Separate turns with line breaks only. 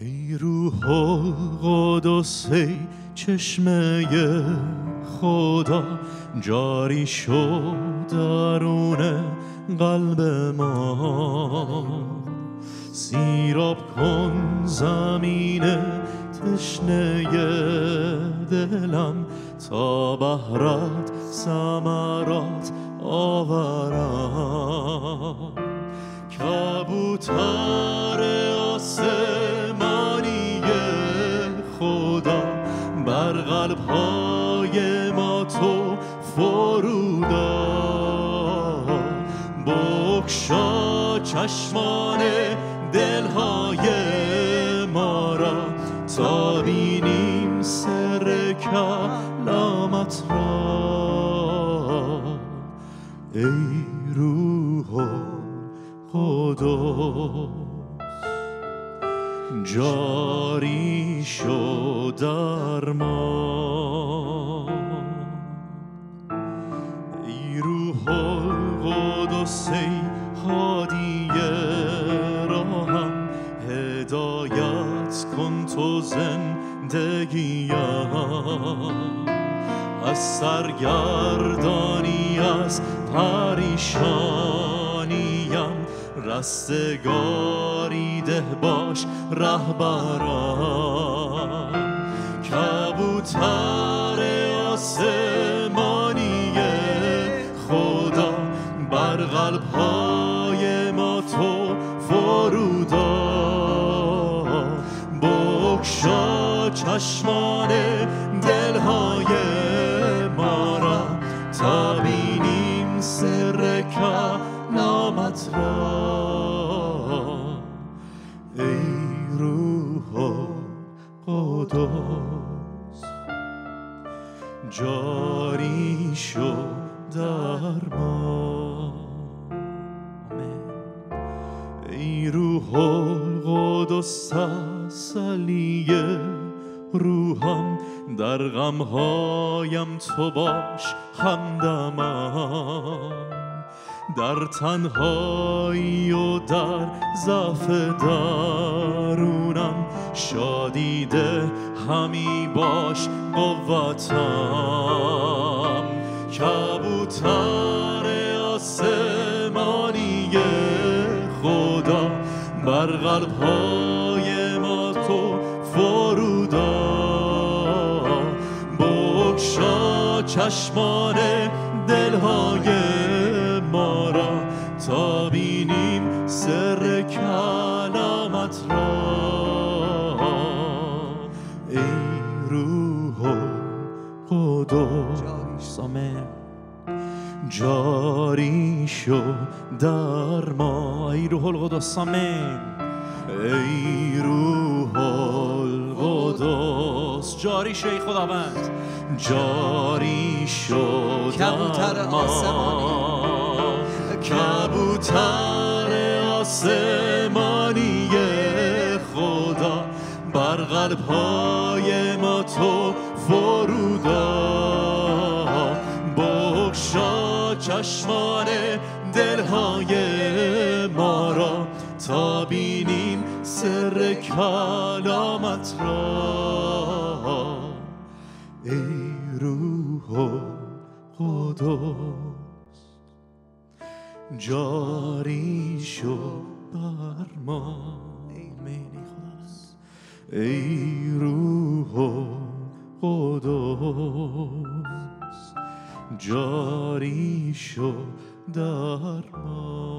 ای روح القدس ای چشمه خدا جاری شد درون قلب ما. سیراب کن زمین تشنه دلم تا بهرت سمرات آورم. کبوتر بکشا چشمان دلهای ما را تا بینیم سر کلامت را. ای روح قدس جاری شد در ما. ای روح القدس ای هادی راهم هدایت کن تو زندگیم از سرگردانی از پریشانیم. رستگاری ده باش رهبرم کبوتر آسمانی خدا بر قلب بکشا چشمان دلهای ما را تا بینیم سر کلامت را. ای روح قدس جاری شو در ما. ای روح القدس تسلی روحم در غمهایم تو باش همدمم. در تنهایی و در ضعف درونم شادیده همی باش قوتم. کبوتر آسمانی خدا بر قلب چشمان دلهای ما را تا بینیم سر کلامت را. ای روح قدس آمین. جاری شو در ما. ای روح القدس. آمین. ای روح القدس جاری شو ای خداوند. جاری شو
کبوتر آسمانی.
کبوتر آسمانی خدا. بر قلب های ما تو فرودا. بکشا چشمان دلهای ما را تا بینیم سر کلامت را. ای روح قدس جاری شو بر ما. ای روح قدس جاری شو در ما.